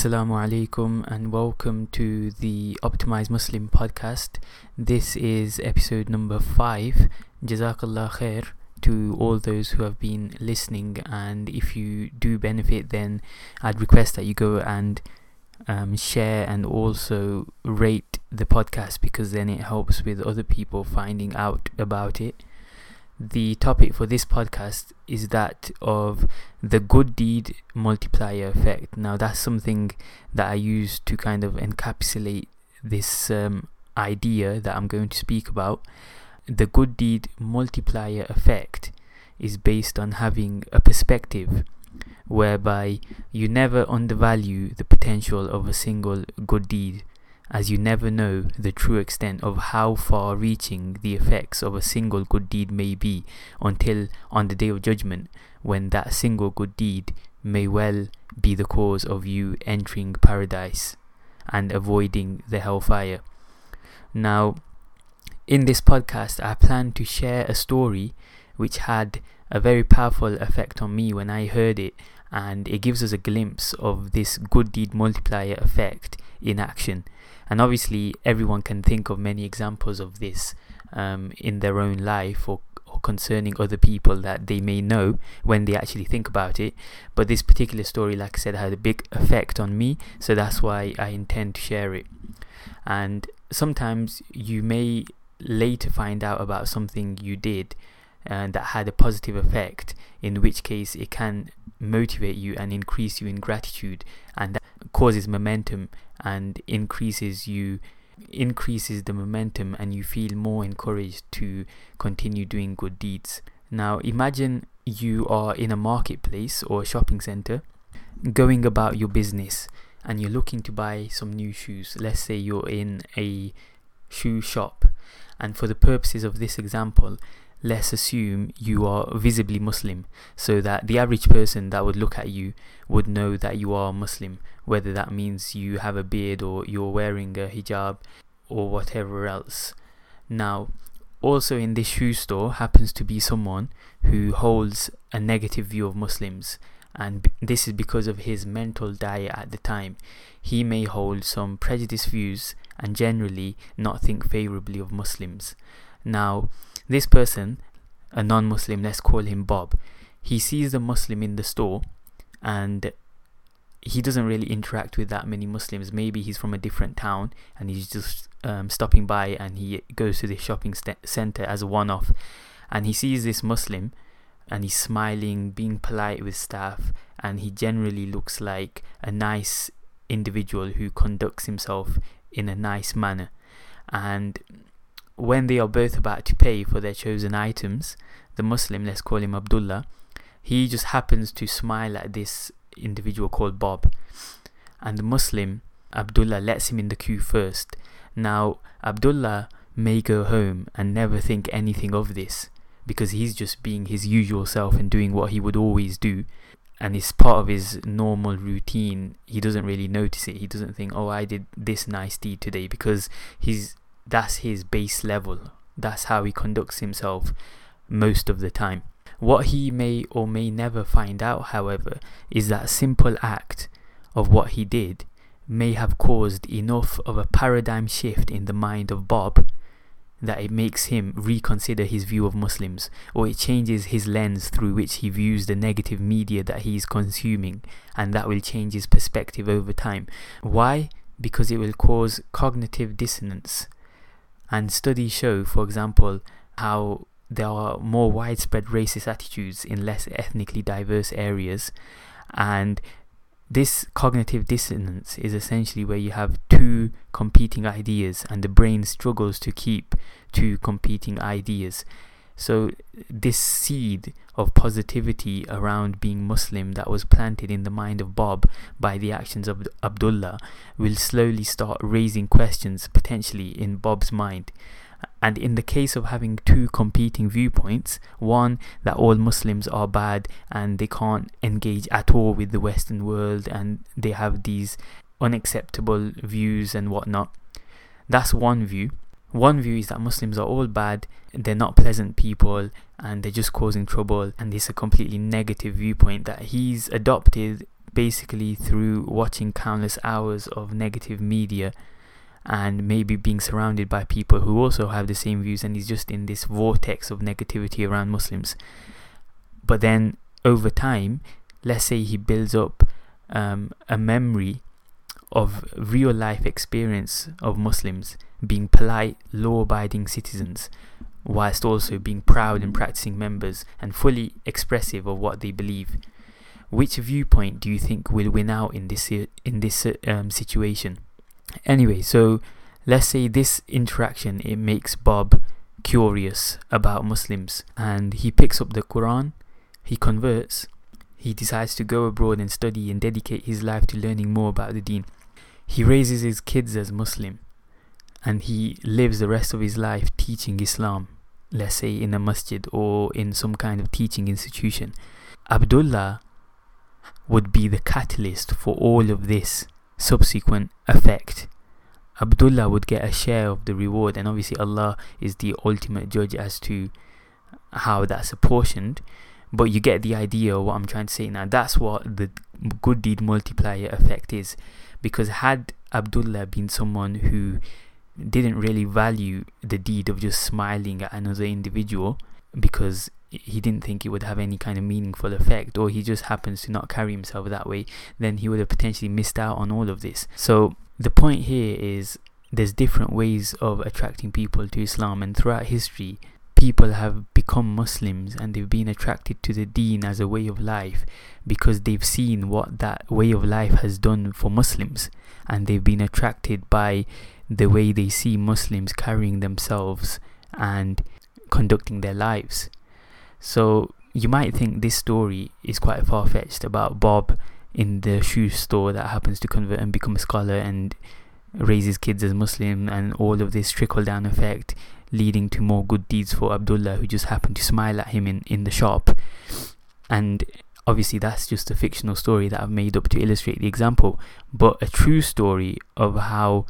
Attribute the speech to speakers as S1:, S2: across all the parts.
S1: Assalamu alaikum and welcome to the Optimized Muslim podcast. This is episode number five. Jazakallah khair to all those who have been listening. And if you do benefit, then I'd request that you go and um, share and also rate the podcast because then it helps with other people finding out about it the topic for this podcast is that of the good deed multiplier effect. Now, that's something that I use to kind of encapsulate this um, idea that I'm going to speak about. The good deed multiplier effect is based on having a perspective whereby you never undervalue the potential of a single good deed as you never know the true extent of how far reaching the effects of a single good deed may be until on the day of judgment, when that single good deed may well be the cause of you entering paradise and avoiding the hellfire. Now, in this podcast, I plan to share a story which had a very powerful effect on me when I heard it, and it gives us a glimpse of this good deed multiplier effect in action. And obviously, everyone can think of many examples of this um, in their own life or, or concerning other people that they may know when they actually think about it. But this particular story, like I said, had a big effect on me, so that's why I intend to share it. And sometimes you may later find out about something you did and uh, that had a positive effect, in which case it can motivate you and increase you in gratitude, and that causes momentum and increases you increases the momentum and you feel more encouraged to continue doing good deeds. Now imagine you are in a marketplace or a shopping center going about your business and you're looking to buy some new shoes. Let's say you're in a shoe shop and for the purposes of this example let's assume you are visibly Muslim, so that the average person that would look at you would know that you are Muslim, whether that means you have a beard or you're wearing a hijab or whatever else. Now, also in this shoe store happens to be someone who holds a negative view of Muslims, and this is because of his mental diet at the time. He may hold some prejudiced views and generally not think favorably of Muslims. Now, this person, a non Muslim, let's call him Bob, he sees a Muslim in the store and he doesn't really interact with that many Muslims. Maybe he's from a different town and he's just um, stopping by and he goes to the shopping st- center as a one off and he sees this Muslim and he's smiling, being polite with staff, and he generally looks like a nice individual who conducts himself in a nice manner. And when they are both about to pay for their chosen items, the Muslim, let's call him Abdullah, he just happens to smile at this individual called Bob. And the Muslim, Abdullah, lets him in the queue first. Now, Abdullah may go home and never think anything of this because he's just being his usual self and doing what he would always do. And it's part of his normal routine. He doesn't really notice it. He doesn't think, oh, I did this nice deed today because he's that's his base level. That's how he conducts himself most of the time. What he may or may never find out, however, is that simple act of what he did may have caused enough of a paradigm shift in the mind of Bob that it makes him reconsider his view of Muslims, or it changes his lens through which he views the negative media that he is consuming, and that will change his perspective over time. Why? Because it will cause cognitive dissonance and studies show, for example, how there are more widespread racist attitudes in less ethnically diverse areas. And this cognitive dissonance is essentially where you have two competing ideas and the brain struggles to keep two competing ideas. So, this seed of positivity around being Muslim that was planted in the mind of Bob by the actions of Abdullah will slowly start raising questions potentially in Bob's mind. And in the case of having two competing viewpoints, one that all Muslims are bad and they can't engage at all with the Western world and they have these unacceptable views and whatnot, that's one view. One view is that Muslims are all bad, they're not pleasant people, and they're just causing trouble, and is a completely negative viewpoint that he's adopted basically through watching countless hours of negative media and maybe being surrounded by people who also have the same views and he's just in this vortex of negativity around Muslims. But then over time, let's say he builds up um, a memory of real life experience of Muslims being polite, law abiding citizens, whilst also being proud and practicing members and fully expressive of what they believe. Which viewpoint do you think will win out in this in this um, situation? Anyway, so let's say this interaction it makes Bob curious about Muslims and he picks up the Quran, he converts, he decides to go abroad and study and dedicate his life to learning more about the deen. He raises his kids as Muslim and he lives the rest of his life teaching Islam, let's say in a masjid or in some kind of teaching institution. Abdullah would be the catalyst for all of this subsequent effect. Abdullah would get a share of the reward, and obviously, Allah is the ultimate judge as to how that's apportioned. But you get the idea of what I'm trying to say now. That's what the good deed multiplier effect is. Because had Abdullah been someone who didn't really value the deed of just smiling at another individual because he didn't think it would have any kind of meaningful effect or he just happens to not carry himself that way then he would have potentially missed out on all of this. So the point here is there's different ways of attracting people to Islam and throughout history people have become Muslims and they've been attracted to the deen as a way of life because they've seen what that way of life has done for Muslims and they've been attracted by the way they see Muslims carrying themselves and conducting their lives so you might think this story is quite far fetched about Bob in the shoe store that happens to convert and become a scholar and raise his kids as Muslim and all of this trickle down effect leading to more good deeds for Abdullah who just happened to smile at him in, in the shop. And obviously that's just a fictional story that I've made up to illustrate the example, but a true story of how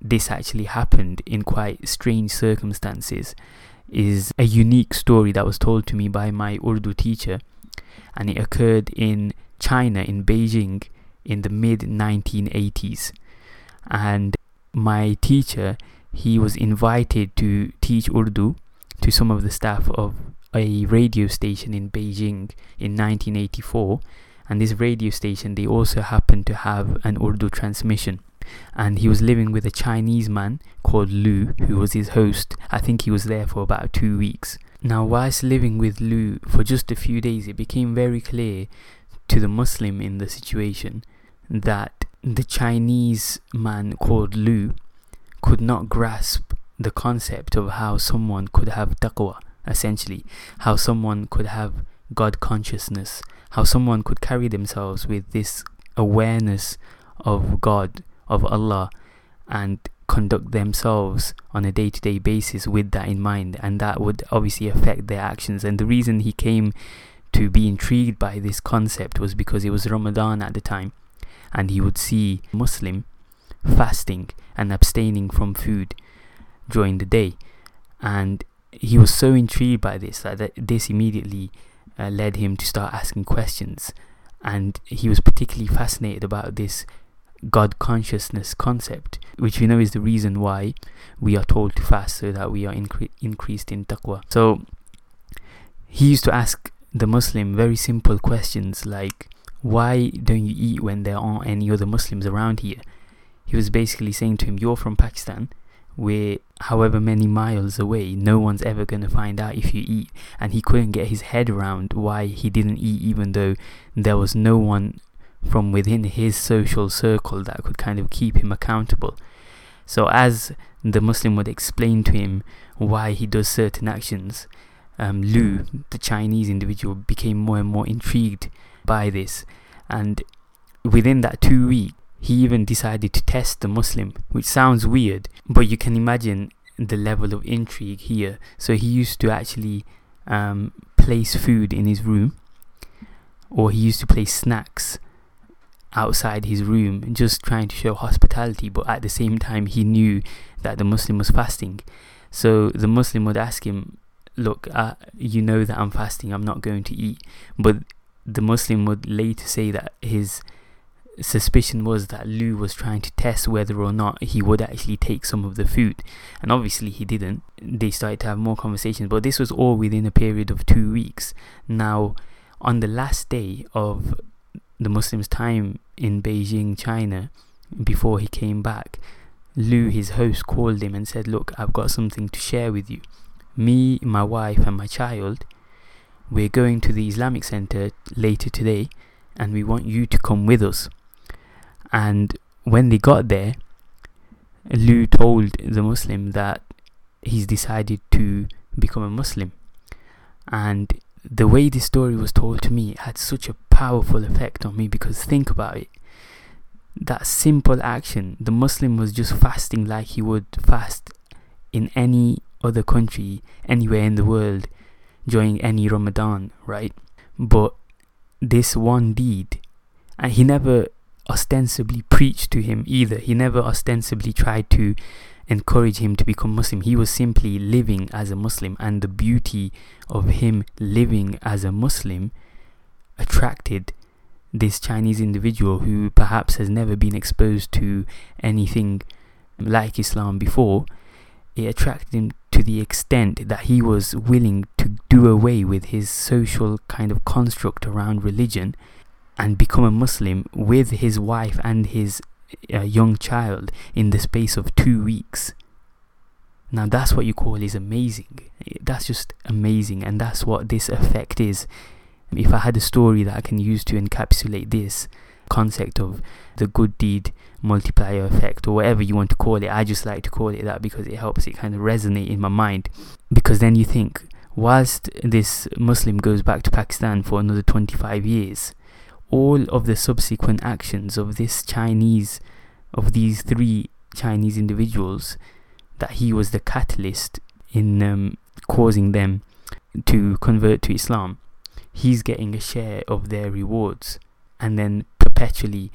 S1: this actually happened in quite strange circumstances is a unique story that was told to me by my Urdu teacher, and it occurred in China, in Beijing, in the mid 1980s. And my teacher, he was invited to teach Urdu to some of the staff of a radio station in Beijing in 1984. And this radio station, they also happened to have an Urdu transmission and he was living with a Chinese man called Lu, who was his host. I think he was there for about two weeks. Now, whilst living with Lu for just a few days, it became very clear to the Muslim in the situation that the Chinese man called Lu could not grasp the concept of how someone could have taqwa, essentially, how someone could have God consciousness, how someone could carry themselves with this awareness of God of Allah and conduct themselves on a day to day basis with that in mind, and that would obviously affect their actions. And the reason he came to be intrigued by this concept was because it was Ramadan at the time, and he would see Muslim fasting and abstaining from food during the day, and he was so intrigued by this that this immediately uh, led him to start asking questions, and he was particularly fascinated about this God consciousness concept, which we know is the reason why we are told to fast so that we are incre- increased in taqwa. So he used to ask the Muslim very simple questions like, Why don't you eat when there aren't any other Muslims around here? He was basically saying to him, You're from Pakistan, where however many miles away, no one's ever going to find out if you eat. And he couldn't get his head around why he didn't eat, even though there was no one from within his social circle that could kind of keep him accountable. So, as the Muslim would explain to him why he does certain actions, um, Lu, the Chinese individual, became more and more intrigued by this. And within that two week, he even decided to test the Muslim, which sounds weird, but you can imagine the level of intrigue here. So he used to actually um, place food in his room, or he used to place snacks outside his room just trying to show hospitality but at the same time he knew that the muslim was fasting so the muslim would ask him look uh, you know that i'm fasting i'm not going to eat but the Muslim would later say that his suspicion was that Lu was trying to test whether or not he would actually take some of the food. And obviously he didn't. They started to have more conversations, but this was all within a period of two weeks. Now, on the last day of the Muslims' time in Beijing, China, before he came back, Lu, his host, called him and said, Look, I've got something to share with you. Me, my wife, and my child, we're going to the Islamic Center later today, and we want you to come with us. And when they got there, Lu told the Muslim that he's decided to become a Muslim. And the way this story was told to me had such a powerful effect on me because think about it. That simple action, the Muslim was just fasting like he would fast in any other country, anywhere in the world, during any Ramadan, right? But this one deed, and he never ostensibly preached to him either. He never ostensibly tried to encourage him to become Muslim. He was simply living as a Muslim, and the beauty of him living as a Muslim attracted this Chinese individual who perhaps has never been exposed to anything like Islam before. It attracted him to the extent that he was willing to do away with his social kind of construct around religion and become a Muslim with his wife and his uh, young child in the space of two weeks. Now, that's what you call is amazing. That's just amazing, and that's what this effect is. If I had a story that I can use to encapsulate this concept of the good deed multiplier effect, or whatever you want to call it, I just like to call it that because it helps it kind of resonate in my mind. Because then you think, whilst this Muslim goes back to Pakistan for another 25 years, all of the subsequent actions of this Chinese, of these three Chinese individuals, that he was the catalyst in um, causing them to convert to Islam, he's getting a share of their rewards, and then perpetually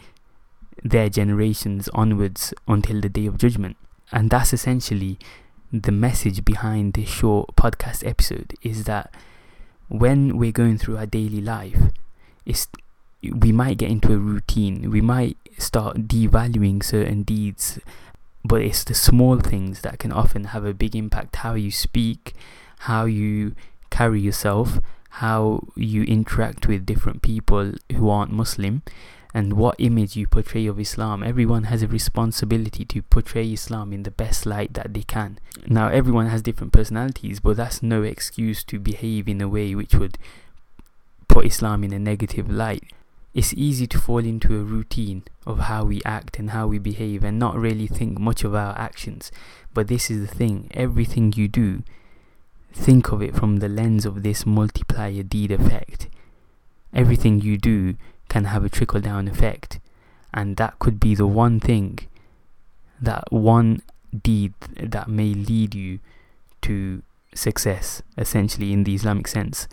S1: their generations onwards until the day of judgment. And that's essentially the message behind this short podcast episode is that when we're going through our daily life, it's we might get into a routine. We might start devaluing certain deeds, but it's the small things that can often have a big impact. How you speak, how you carry yourself, how you interact with different people who aren't Muslim, and what image you portray of Islam. Everyone has a responsibility to portray Islam in the best light that they can. Now, everyone has different personalities, but that's no excuse to behave in a way which would put Islam in a negative light it's easy to fall into a routine of how we act and how we behave and not really think much of our actions. But this is the thing everything you do, think of it from the lens of this multiplier deed effect. Everything you do can have a trickle down effect, and that could be the one thing, that one deed that may lead you to success, essentially, in the Islamic sense.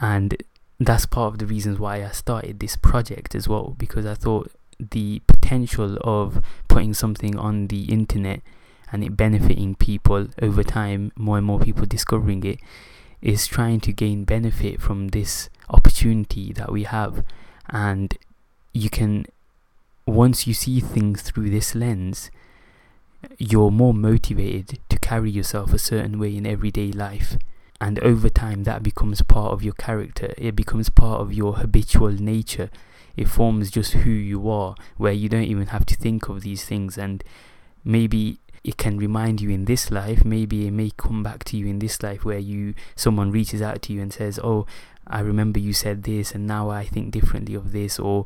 S1: And that's part of the reasons why I started this project as well because I thought the potential of putting something on the internet and it benefiting people over time, more and more people discovering it, is trying to gain benefit from this opportunity that we have. And you can, once you see things through this lens, you're more motivated to carry yourself a certain way in everyday life. And over time that becomes part of your character. It becomes part of your habitual nature. It forms just who you are where you don't even have to think of these things. And maybe it can remind you in this life maybe it may come back to you in this life where you someone reaches out to you and says oh i remember you said this and now i think differently of this or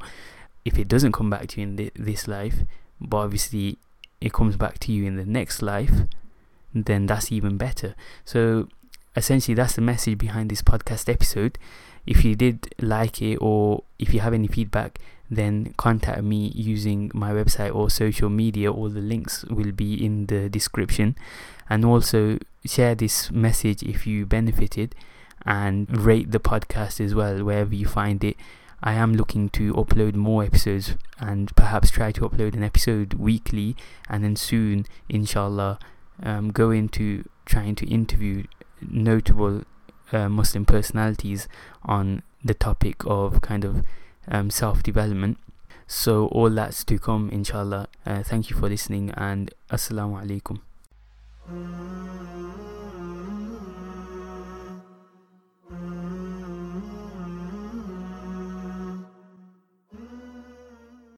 S1: if it doesn't come back to you in th- this life but obviously it comes back to you in the next life then that's even better. So essentially that's the message behind this podcast episode if you did like it or if you have any feedback then contact me using my website or social media. All the links will be in the description. And also share this message if you benefited and rate the podcast as well wherever you find it. I am looking to upload more episodes and perhaps try to upload an episode weekly and then soon inshallah um, go into trying to interview notable uh, Muslim personalities on the topic of kind of um, self development. So, all that's to come, inshallah. Uh, thank you for listening, and Assalamu alaikum.